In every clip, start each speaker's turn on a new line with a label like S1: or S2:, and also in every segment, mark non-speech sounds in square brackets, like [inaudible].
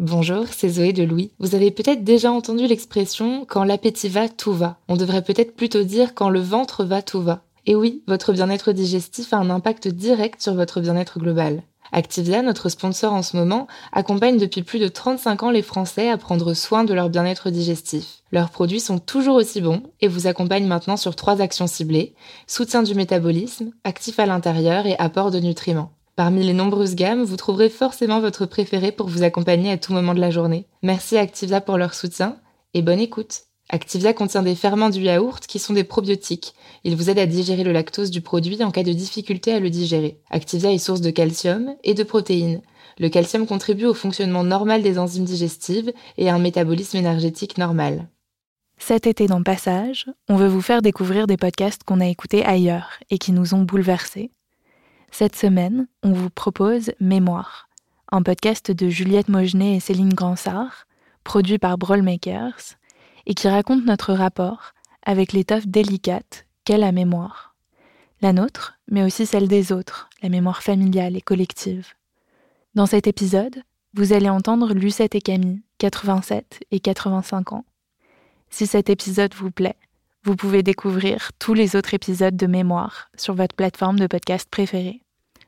S1: Bonjour, c'est Zoé de Louis. Vous avez peut-être déjà entendu l'expression « quand l'appétit va, tout va ». On devrait peut-être plutôt dire « quand le ventre va, tout va ». Et oui, votre bien-être digestif a un impact direct sur votre bien-être global. Activia, notre sponsor en ce moment, accompagne depuis plus de 35 ans les Français à prendre soin de leur bien-être digestif. Leurs produits sont toujours aussi bons et vous accompagnent maintenant sur trois actions ciblées, soutien du métabolisme, actif à l'intérieur et apport de nutriments. Parmi les nombreuses gammes, vous trouverez forcément votre préféré pour vous accompagner à tout moment de la journée. Merci Activia pour leur soutien et bonne écoute. Activia contient des ferments du yaourt qui sont des probiotiques. Ils vous aident à digérer le lactose du produit en cas de difficulté à le digérer. Activia est source de calcium et de protéines. Le calcium contribue au fonctionnement normal des enzymes digestives et à un métabolisme énergétique normal.
S2: Cet été dans Passage, on veut vous faire découvrir des podcasts qu'on a écoutés ailleurs et qui nous ont bouleversés. Cette semaine, on vous propose Mémoire, un podcast de Juliette Mogenet et Céline Gransart, produit par Makers et qui raconte notre rapport avec l'étoffe délicate qu'est la mémoire. La nôtre, mais aussi celle des autres, la mémoire familiale et collective. Dans cet épisode, vous allez entendre Lucette et Camille, 87 et 85 ans. Si cet épisode vous plaît, vous pouvez découvrir tous les autres épisodes de Mémoire sur votre plateforme de podcast préférée.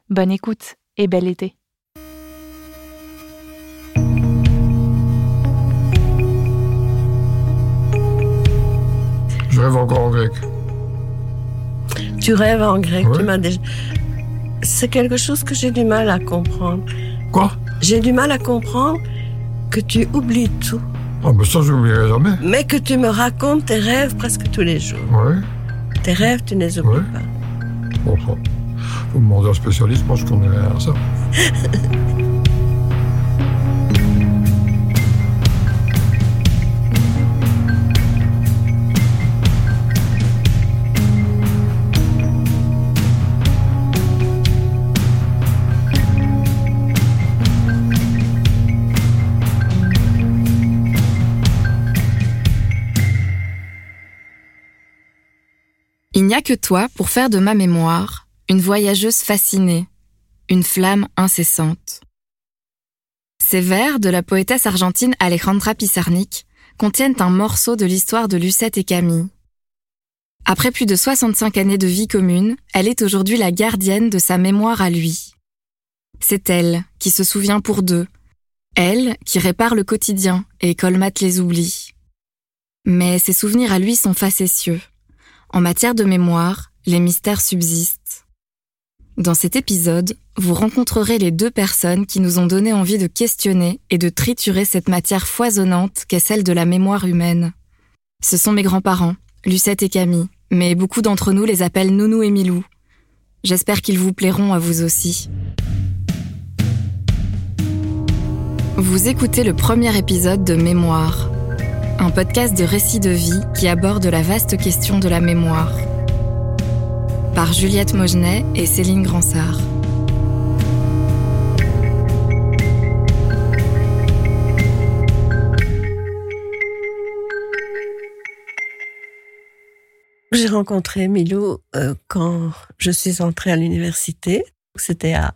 S2: Bonne écoute et bel été.
S3: Je rêve encore en grec.
S4: Tu rêves en grec, tu m'as déjà. C'est quelque chose que j'ai du mal à comprendre.
S3: Quoi?
S4: J'ai du mal à comprendre que tu oublies tout.
S3: Ah, mais ça, je n'oublierai jamais.
S4: Mais que tu me racontes tes rêves presque tous les jours.
S3: Ouais.
S4: Tes rêves, tu ne les oublies
S3: Ouais.
S4: pas.
S3: Bon, ça. Faut demander à un spécialiste, moi, je connais rien à ça. [laughs]
S5: n'y a que toi pour faire de ma mémoire une voyageuse fascinée, une flamme incessante. Ces vers de la poétesse argentine Alejandra Pizarnik contiennent un morceau de l'histoire de Lucette et Camille. Après plus de 65 années de vie commune, elle est aujourd'hui la gardienne de sa mémoire à lui. C'est elle qui se souvient pour deux, elle qui répare le quotidien et colmate les oublis. Mais ses souvenirs à lui sont facétieux. En matière de mémoire, les mystères subsistent. Dans cet épisode, vous rencontrerez les deux personnes qui nous ont donné envie de questionner et de triturer cette matière foisonnante qu'est celle de la mémoire humaine. Ce sont mes grands-parents, Lucette et Camille, mais beaucoup d'entre nous les appellent Nounou et Milou. J'espère qu'ils vous plairont à vous aussi. Vous écoutez le premier épisode de Mémoire, un podcast de récits de vie qui aborde la vaste question de la mémoire. Par Juliette Mogenet et Céline Gransart.
S4: J'ai rencontré Milou euh, quand je suis entrée à l'université. C'était à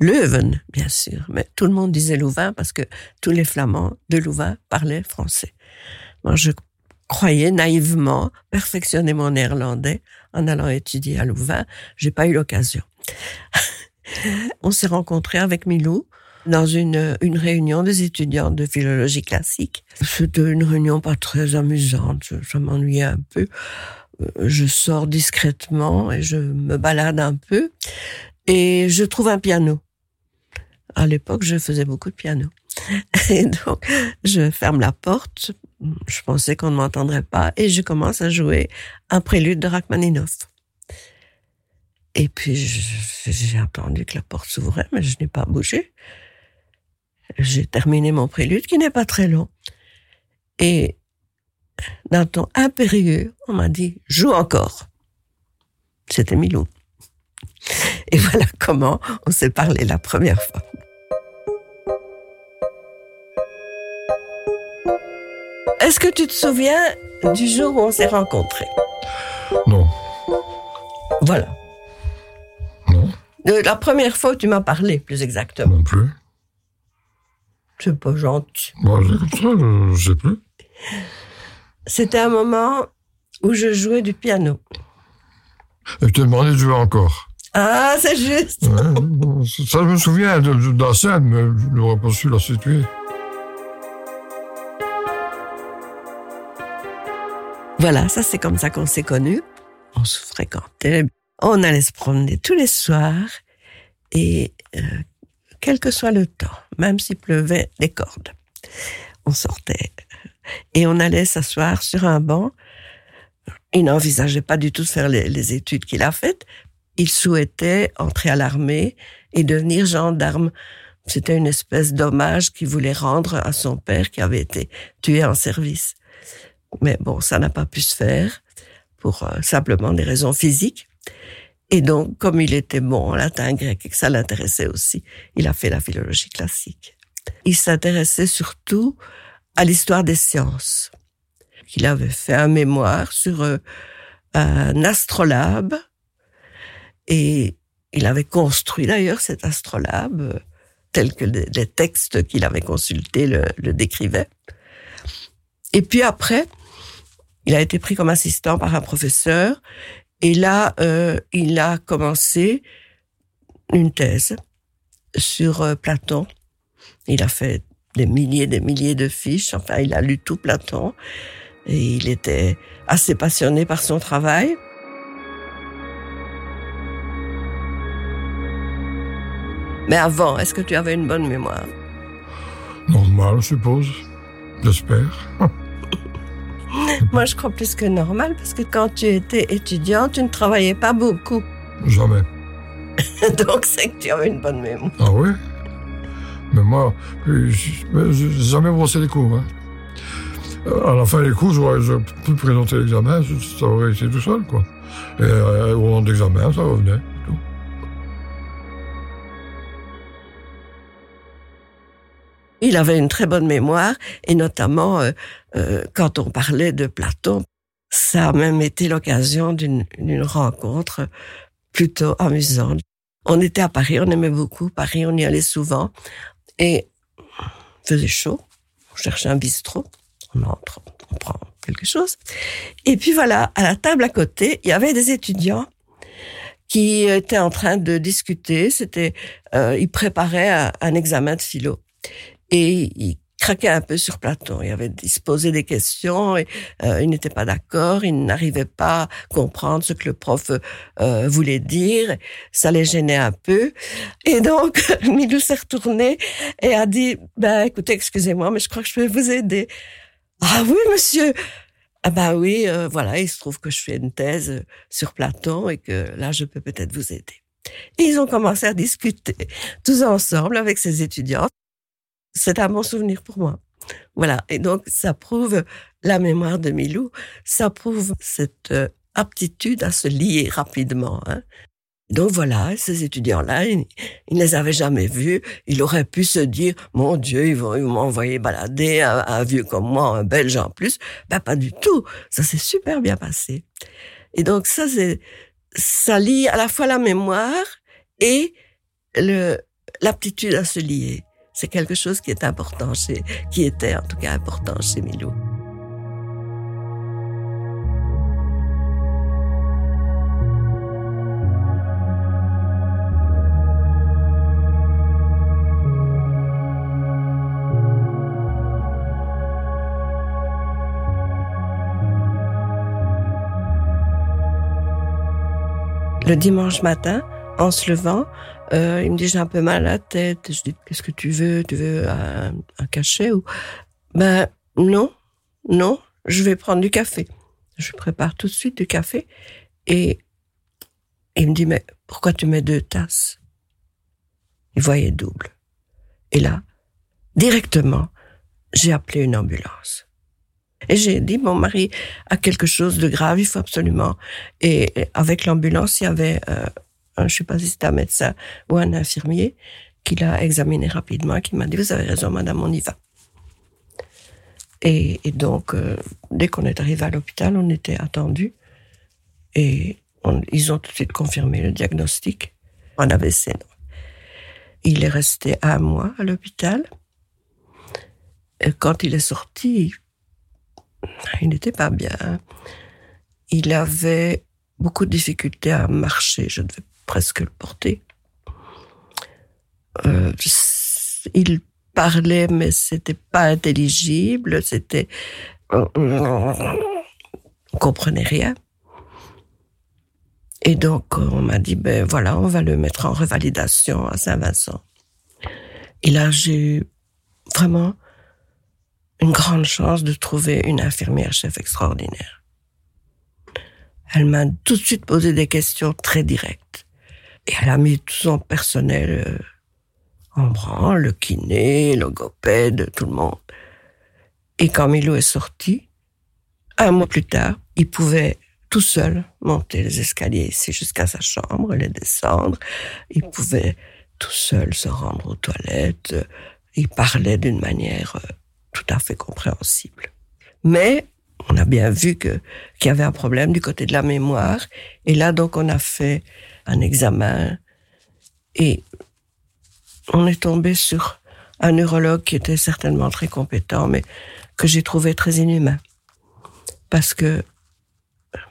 S4: Leuven, bien sûr, mais tout le monde disait Louvain parce que tous les Flamands de Louvain parlaient français. Moi, je croyais naïvement perfectionner mon néerlandais en allant étudier à Louvain. J'ai pas eu l'occasion. [laughs] On s'est rencontrés avec Milou dans une, une réunion des étudiants de philologie classique. C'était une réunion pas très amusante. Je m'ennuyais un peu. Euh, Je sors discrètement et je me balade un peu et je trouve un piano. À l'époque, je faisais beaucoup de piano. [laughs] Et donc, je ferme la porte. Je pensais qu'on ne m'entendrait pas et je commence à jouer un prélude de Rachmaninoff. Et puis, j'ai entendu que la porte s'ouvrait, mais je n'ai pas bougé. J'ai terminé mon prélude, qui n'est pas très long. Et d'un ton impérieux, on m'a dit, joue encore. C'était Milou. Et voilà comment on s'est parlé la première fois. Est-ce que tu te souviens du jour où on s'est rencontrés?
S3: Non.
S4: Voilà.
S3: Non.
S4: De la première fois où tu m'as parlé, plus exactement.
S3: Non plus.
S4: C'est pas gentil.
S3: Bon, je sais plus.
S4: C'était un moment où je jouais du piano.
S3: Et je t'ai demandé de jouer encore.
S4: Ah, c'est juste.
S3: Ouais, ça, je me souviens de, de, de la scène, mais je n'aurais pas su la situer.
S4: Voilà, ça c'est comme ça qu'on s'est connus. On se fréquentait. On allait se promener tous les soirs. Et euh, quel que soit le temps, même s'il pleuvait des cordes, on sortait. Et on allait s'asseoir sur un banc. Il n'envisageait pas du tout de faire les, les études qu'il a faites. Il souhaitait entrer à l'armée et devenir gendarme. C'était une espèce d'hommage qu'il voulait rendre à son père qui avait été tué en service. Mais bon, ça n'a pas pu se faire pour euh, simplement des raisons physiques. Et donc, comme il était bon en latin grec et que ça l'intéressait aussi, il a fait la philologie classique. Il s'intéressait surtout à l'histoire des sciences. Il avait fait un mémoire sur euh, un astrolabe et il avait construit d'ailleurs cet astrolabe euh, tel que les, textes qu'il avait consultés le décrivaient. Et puis après, il a été pris comme assistant par un professeur et là, euh, il a commencé une thèse sur euh, Platon. Il a fait des milliers des milliers de fiches. Enfin, il a lu tout Platon et il était assez passionné par son travail. Mais avant, est-ce que tu avais une bonne mémoire?
S3: Normal, je suppose. J'espère. [laughs]
S4: Moi, je crois plus que normal parce que quand tu étais étudiant, tu ne travaillais pas beaucoup.
S3: Jamais. [laughs]
S4: Donc, c'est que tu avais une bonne mémoire.
S3: Ah oui? Mais moi, je n'ai jamais brossé les cours. Hein. À la fin des cours, j'aurais pu présenter l'examen, ça aurait été tout seul, quoi. Et euh, au moment de l'examen, ça revenait.
S4: Il avait une très bonne mémoire, et notamment euh, euh, quand on parlait de Platon, ça a même été l'occasion d'une rencontre plutôt amusante. On était à Paris, on aimait beaucoup Paris, on y allait souvent, et il faisait chaud. On cherchait un bistrot, on entre, on prend quelque chose. Et puis voilà, à la table à côté, il y avait des étudiants qui étaient en train de discuter. C'était, euh, ils préparaient un, un examen de philo et il craquait un peu sur Platon. Il avait posait des questions et euh, il n'était pas d'accord. Il n'arrivait pas à comprendre ce que le prof euh, voulait dire. Ça les gênait un peu. Et donc, [laughs] Milou s'est retourné et a dit, ben, écoutez, excusez-moi, mais je crois que je peux vous aider. Ah oui, monsieur. Ah ben oui, euh, voilà, il se trouve que je fais une thèse sur Platon et que là, je peux peut-être vous aider. Et ils ont commencé à discuter tous ensemble avec ces étudiants c'est un bon souvenir pour moi. Voilà. Et donc, ça prouve la mémoire de Milou, ça prouve cette euh, aptitude à se lier rapidement. Hein. Donc voilà, ces étudiants-là, ils, ne les avaient jamais vus. Il aurait pu se dire, mon Dieu, ils vont, ils vont m'envoyer balader un, un, vieux comme moi, un Belge en plus. Ben pas du tout. Ça s'est super bien passé. Et donc ça, c'est, ça lie à la fois la mémoire et le, l'aptitude à se lier. C'est quelque chose qui est important chez, qui était en tout cas important chez Milou. Le dimanche matin, en se levant, euh, il me dit j'ai un peu mal à la tête. Je dis qu'est-ce que tu veux? Tu veux un, un, cachet ou? Ben non, non. Je vais prendre du café. Je prépare tout de suite du café et Il me dit, mais pourquoi tu mets deux tasses? Il voyait double. Et là, directement, j'ai appelé une ambulance. Et j'ai dit, mon mari a quelque chose de grave, il faut absolument. Et avec l'ambulance, il y avait, euh, un, je sais pas si c'était un médecin ou un infirmier, qui l'a examiné rapidement, qui m'a dit, vous avez raison, madame, on y va. Et, donc, euh, dès qu'on est arrivé à l'hôpital, on était attendu. Et ils ont tout de suite confirmé le diagnostic. On avait Il est resté un mois à l'hôpital. Quand il est sorti, il n'était pas bien. Il avait beaucoup de difficultés à marcher. Je devais presque le porter. Euh, il parlait, mais c'était pas intelligible. C'était, on comprenait rien. Et donc, on m'a dit, ben voilà, on va le mettre en revalidation à Saint-Vincent. Et là, j'ai eu vraiment une grande chance de trouver une infirmière chef extraordinaire. Elle m'a tout de suite posé des questions très directes. Et elle a mis tout son personnel euh, en branle, le kiné, le logopède, tout le monde. Et quand Milo est sorti, un mois plus tard, il pouvait tout seul monter les escaliers ici jusqu'à sa chambre, les descendre. Il pouvait tout seul se rendre aux toilettes. Il parlait d'une manière euh, tout à fait compréhensible. Mais on a bien vu qu'il y avait un problème du côté de la mémoire. Et là, donc, on a fait un examen et on est tombé sur un neurologue qui était certainement très compétent, mais que j'ai trouvé très inhumain. Parce que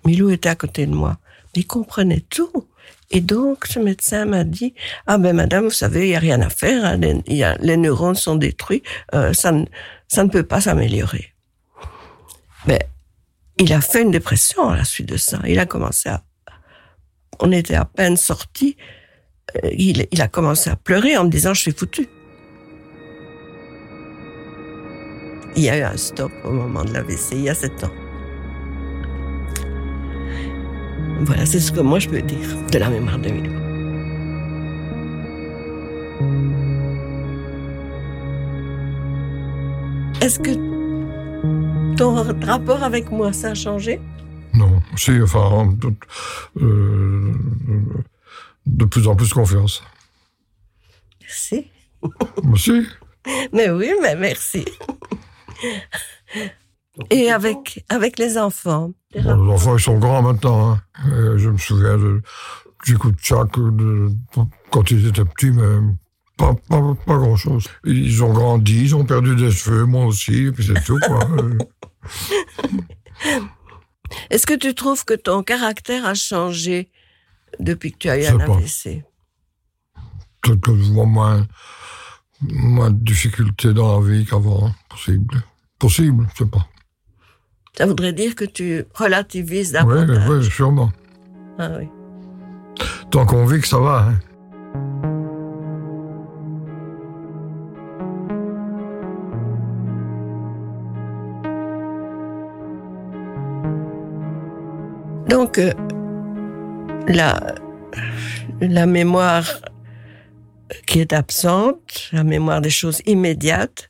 S4: Milou était à côté de moi. Il comprenait tout. Et donc, ce médecin m'a dit, ah ben madame, vous savez, il n'y a rien à faire, hein, les, y a, les neurones sont détruits, euh, ça, ne, ça ne peut pas s'améliorer. Mais il a fait une dépression à la suite de ça. Il a commencé à... On était à peine sortis, euh, il, a commencé à pleurer en me disant, je suis foutu. Il y a eu un stop au moment de l'AVC, il y a sept ans. Voilà, c'est ce que moi je peux dire de la mémoire de Milou. Est-ce que ton rapport avec moi, ça a changé?
S3: Si, enfin, de, euh, de plus en plus confiance.
S4: Merci. [laughs]
S3: Merci.
S4: Mais oui, mais merci. [laughs] Et avec, avec les enfants
S3: Les enfants, ils sont grands maintenant. Hein. je me souviens de, du coup de Tchak de, quand ils étaient petits, mais pas, pas, pas grand-chose. Ils ont grandi, ils ont perdu des cheveux, moi aussi, et puis c'est tout. Quoi. [laughs]
S4: Est-ce que tu trouves que ton caractère a changé depuis que tu as eu un AVC
S3: Peut-être moins, moins de difficultés dans la vie qu'avant, possible. Possible, je sais pas.
S4: Ça voudrait dire que tu relativises davantage.
S3: Oui, oui, sûrement.
S4: Ah oui.
S3: Tant qu'on vit que ça va. Hein.
S4: Donc, euh, la, la mémoire qui est absente, la mémoire des choses immédiates,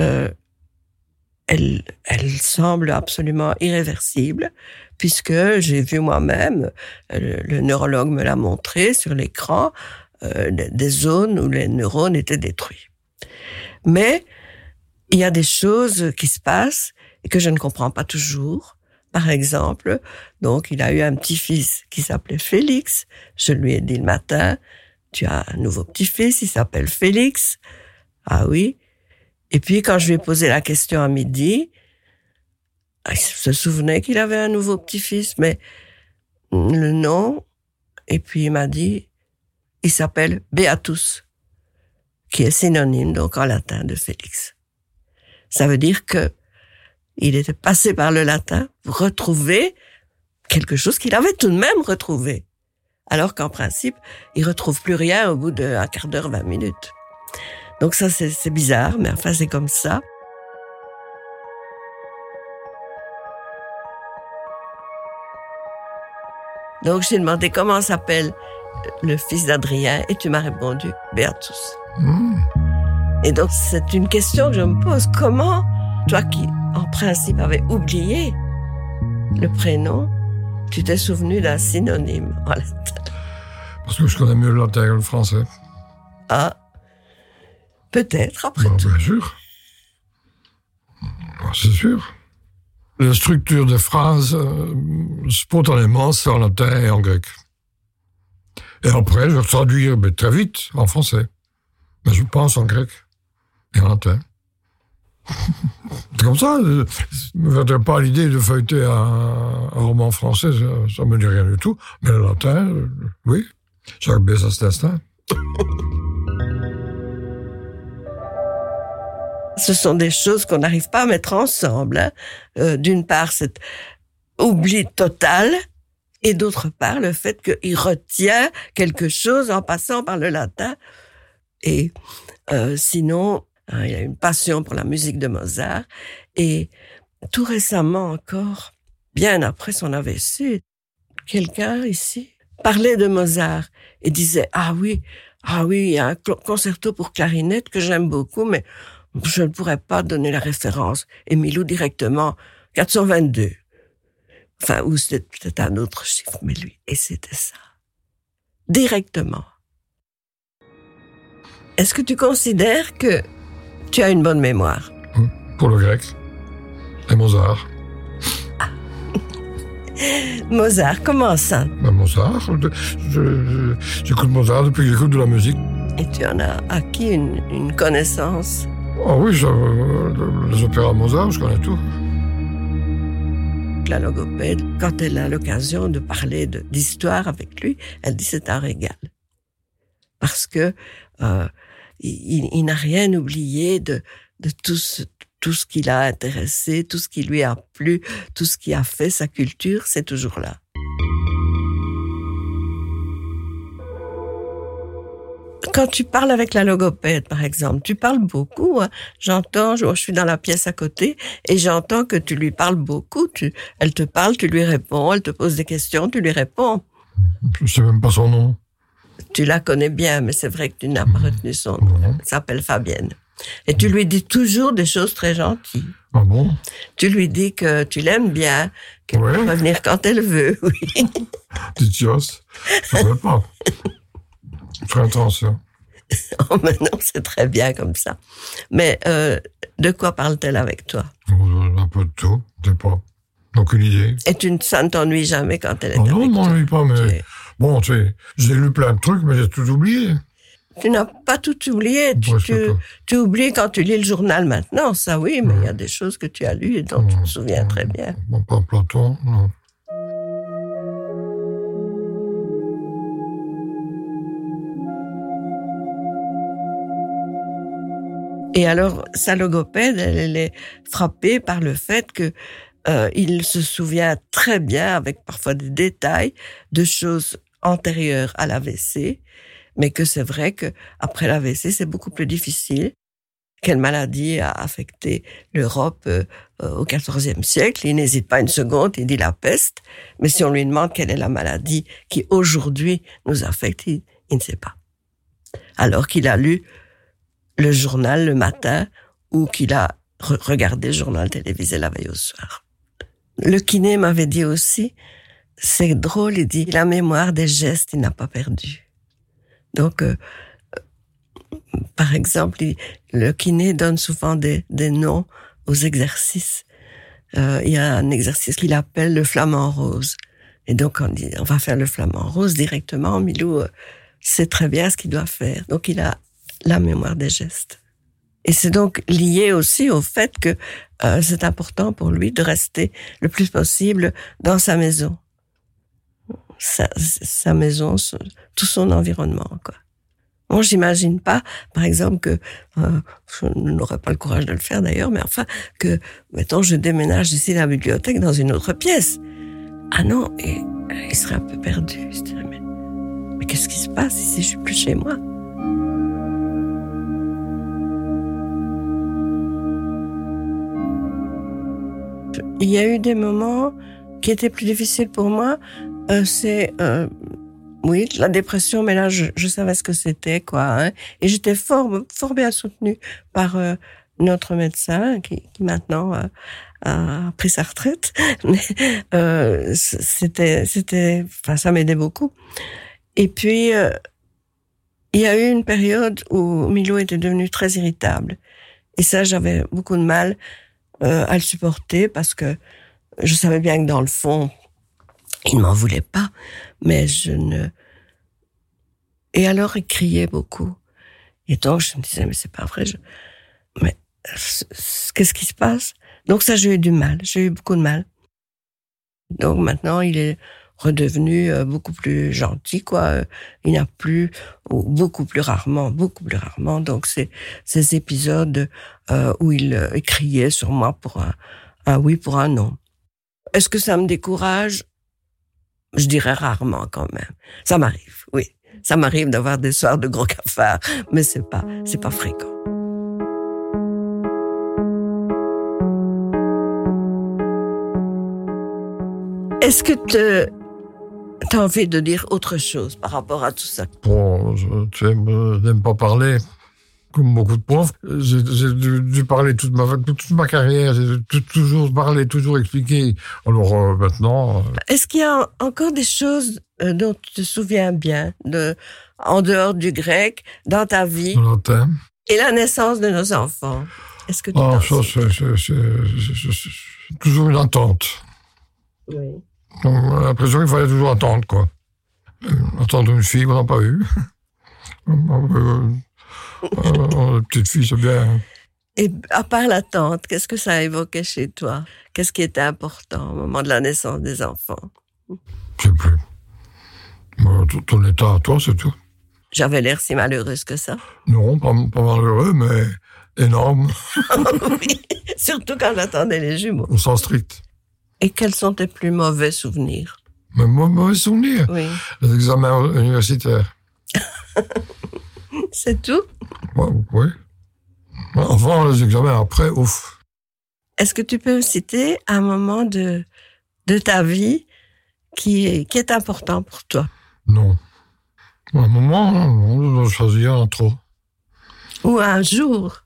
S4: euh, elle, elle semble absolument irréversible, puisque j'ai vu moi-même, le, neurologue me l'a montré sur l'écran, euh, des zones où les neurones étaient détruits. Mais il y a des choses qui se passent et que je ne comprends pas toujours. Par exemple, donc il a eu un petit-fils qui s'appelait Félix. Je lui ai dit le matin, tu as un nouveau petit-fils, il s'appelle Félix. Ah oui. Et puis, quand je lui ai posé la question à midi, ah, il se souvenait qu'il avait un nouveau petit-fils, mais le nom, et puis il m'a dit, il s'appelle Beatus, qui est synonyme, donc en latin, de Félix. Ça veut dire que il était passé par le latin pour retrouver quelque chose qu'il avait tout de même retrouvé. Alors qu'en principe, il retrouve plus rien au bout d'un quart d'heure, vingt minutes. Donc ça, c'est bizarre, mais enfin, c'est comme ça. Donc j'ai demandé comment s'appelle le fils d'Adrien et tu m'as répondu Beatus.
S3: Hmm.
S4: Et donc c'est une question que je me pose. Comment, toi qui en principe avais oublié le prénom, tu t'es souvenu d'un synonyme [laughs] en latin
S3: Parce que je connais mieux le latin que le français.
S4: Ah, peut-être après
S3: Bon,
S4: tout.
S3: bien sûr. C'est sûr. La structure des phrases, euh, spontanément, c'est en latin et en grec. Et après, je traduis mais très vite en français. Mais je pense en grec et en latin. C'est comme ça. Je ne me pas l'idée de feuilleter un, roman français, ça ne me dit rien du tout. Mais le latin, euh, oui. Jacques Bessas d'Estaing.
S4: Ce sont des choses qu'on n'arrive pas à mettre ensemble. hein. Euh, D'une part, cet oubli total, et d'autre part, le fait qu'il retient quelque chose en passant par le latin. Et euh, sinon, hein, il a une passion pour la musique de Mozart. Et tout récemment encore, bien après son AVC, quelqu'un ici parlait de Mozart et disait ah oui, ah oui, il y a un concerto pour clarinette que j'aime beaucoup, mais je ne pourrais pas donner la référence. Et Milou directement 422. Enfin, ou c'était peut-être un autre chiffre, mais lui, et c'était ça. Directement. Est-ce que tu considères que tu as une bonne mémoire
S3: pour le grec et Mozart. [laughs]
S4: Mozart, comment ça?
S3: Ben, Mozart, j'écoute Mozart depuis que j'écoute de la musique.
S4: Et tu en as acquis une, une connaissance?
S3: Ah oui, je- les opéras Mozart, je connais tout.
S4: la logopède, quand elle a l'occasion de parler de- d'histoire avec lui, elle dit c'est un régal. Parce que euh, il, n'a rien oublié de, tout ce, tout ce qui l'a intéressé, tout ce qui lui a plu, tout ce qui a fait sa culture, c'est toujours là. Quand tu parles avec la logopède, par exemple, tu parles beaucoup. hein. J'entends, je, suis dans la pièce à côté et j'entends que tu lui parles beaucoup. Elle te parle, tu lui réponds, elle te pose des questions, tu lui réponds.
S3: Je sais même pas son nom.
S4: Tu la connais bien, mais c'est vrai que tu n'as pas retenu son nom.
S3: Non.
S4: Elle s'appelle Fabienne. Et tu lui dis toujours des choses très gentilles.
S3: Ah bon?
S4: Tu lui dis que tu l'aimes bien, qu'elle
S3: Ouais.
S4: peut venir quand elle veut, [laughs] oui.
S3: Titios Je ne pas. Fais attention. [laughs]
S4: Oh, Maintenant, c'est très bien comme ça. Mais euh, de quoi parle-t-elle avec toi?
S3: Un peu de tout, je sais pas. Aucune idée.
S4: Et tu ne ça ne t'ennuie jamais quand elle est
S3: Oh non,
S4: avec
S3: non,
S4: toi
S3: lui pas,
S4: Tu
S3: mais
S4: es-
S3: bon, tu sais, j'ai lu plein de trucs, mais j'ai tout oublié.
S4: Tu n'as pas tout oublié. Tu, oublies quand tu lis le journal maintenant, ça oui, mais il y a des choses que tu as lues et dont tu te souviens très bien.
S3: Bon, pas Platon, non.
S4: Et alors, sa logopède, elle, elle est frappée par le fait que euh, il se souvient très bien, avec parfois des détails, de choses antérieures à l'AVC, mais que c'est vrai que après l'AVC, c'est beaucoup plus difficile. Quelle maladie a affecté l'Europe euh, au XIVe siècle? Il n'hésite pas une seconde, il dit la peste. Mais si on lui demande quelle est la maladie qui aujourd'hui nous affecte, il, ne sait pas. Alors qu'il a lu le journal le matin ou qu'il a re- regardé le journal télévisé la veille au soir. Le kiné m'avait dit aussi, c'est drôle, il dit, la mémoire des gestes, il n'a pas perdu. Donc, euh, par exemple, le kiné donne souvent des, des noms aux exercices. Euh, il y a un exercice qu'il appelle le flamant rose. Et donc, on dit, on va faire le flamant rose directement. Milou euh, sait très bien ce qu'il doit faire. Donc, il a la mémoire des gestes. Et c'est donc lié aussi au fait que euh, c'est important pour lui de rester le plus possible dans sa maison. Sa, maison, tout son environnement, quoi. Moi, j'imagine pas, par exemple, que euh, je n'aurais pas le courage de le faire d'ailleurs, mais enfin que, mettons, je déménage ici la bibliothèque dans une autre pièce. Ah non, euh, il serait un peu perdu. Mais qu'est-ce qui se passe ici? Je suis plus chez moi. Il y a eu des moments qui étaient plus difficiles pour moi euh, c'est euh, oui la dépression, mais là je, je savais ce que c'était quoi, hein. et j'étais fort fort bien soutenue par euh, notre médecin qui, qui maintenant euh, a pris sa retraite. [laughs] Euh, c'était c'était, enfin ça m'aidait beaucoup. Et puis euh, il y a eu une période où Milo était devenu très irritable, et ça j'avais beaucoup de mal à le supporter parce que je savais bien que dans le fond il ne m'en voulait pas, mais je ne. Et alors il criait beaucoup. Et donc je me disais mais c'est pas vrai. Je... Mais qu'est-ce qui se passe? Donc ça j'ai eu du mal, j'ai eu beaucoup de mal. Donc maintenant il est redevenu euh, beaucoup plus gentil quoi. Il n'y a plus ou beaucoup plus rarement, beaucoup plus rarement. Donc c'est ces épisodes euh, où il, euh, criait sur moi pour un oui pour un non. Est-ce que ça me décourage? Je dirais rarement quand même. Ça m'arrive, oui. Ça m'arrive d'avoir des soirs de gros cafards, mais c'est pas, c'est pas fréquent. Est-ce que tu as envie de dire autre chose par rapport à tout ça?
S3: Bon, tu sais, je n'aime pas parler, comme beaucoup de profs. J'ai j'ai dû, dû parler toute ma, toute ma carrière, j'ai toujours parlé, toujours expliqué. Alors euh, maintenant, euh,
S4: Est-ce qu'il y a encore des choses euh, dont tu te souviens bien, de, en dehors du grec, dans ta vie
S3: l'entend.
S4: et la naissance de nos enfants? Est-ce que tu
S3: Ah, ça, c'est- toujours une attente.
S4: Oui.
S3: Donc, on a l'impression qu'il fallait toujours attendre, quoi. Euh, Attendre une fille, on n'a pas eu. [laughs] Euh, petite fille, c'est bien.
S4: Et à part l'attente, qu'est-ce que ça a évoqué chez toi? Qu'est-ce qui était important au moment de la naissance des enfants?
S3: Je sais plus. Bon, ton- état à toi, c'est tout.
S4: J'avais l'air si malheureuse que ça.
S3: Non, pas, pas malheureux, mais énorme, [laughs]
S4: oui, surtout quand j'attendais les jumeaux.
S3: au sens strict.
S4: Et quels sont tes plus mauvais souvenirs?
S3: Moi, mauvais souvenir.
S4: Oui,
S3: Les examens universitaires. [laughs]
S4: c'est tout?
S3: Ouais, oui. Avant, les examens, après, ouf.
S4: Est-ce que tu peux me citer un moment de, de ta vie qui est, qui est important pour toi?
S3: Non. À un moment, on doit choisir un trop.
S4: Ou un jour?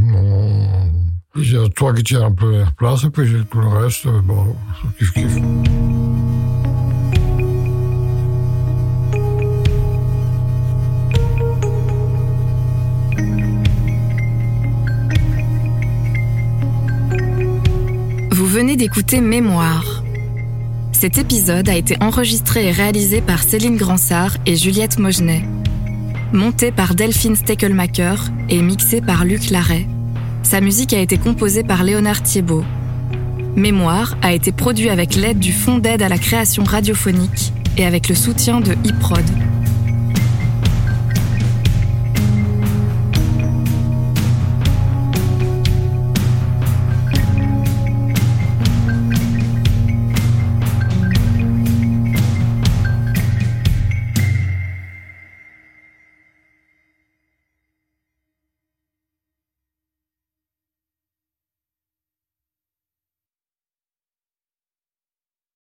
S3: Non. Il y a toi qui tiens un peu la place, et puis j'ai tout le reste, euh, bon, kiff
S5: venez d'écouter Mémoire. Cet épisode a été enregistré et réalisé par Céline Gransart et Juliette Mogenet. Monté par Delphine Steckelmacher et mixé par Luc Larrey. Sa musique a été composée par Léonard Thiebaud. Mémoire a été produit avec l'aide du Fonds d'aide à la création radiophonique et avec le soutien de iProd.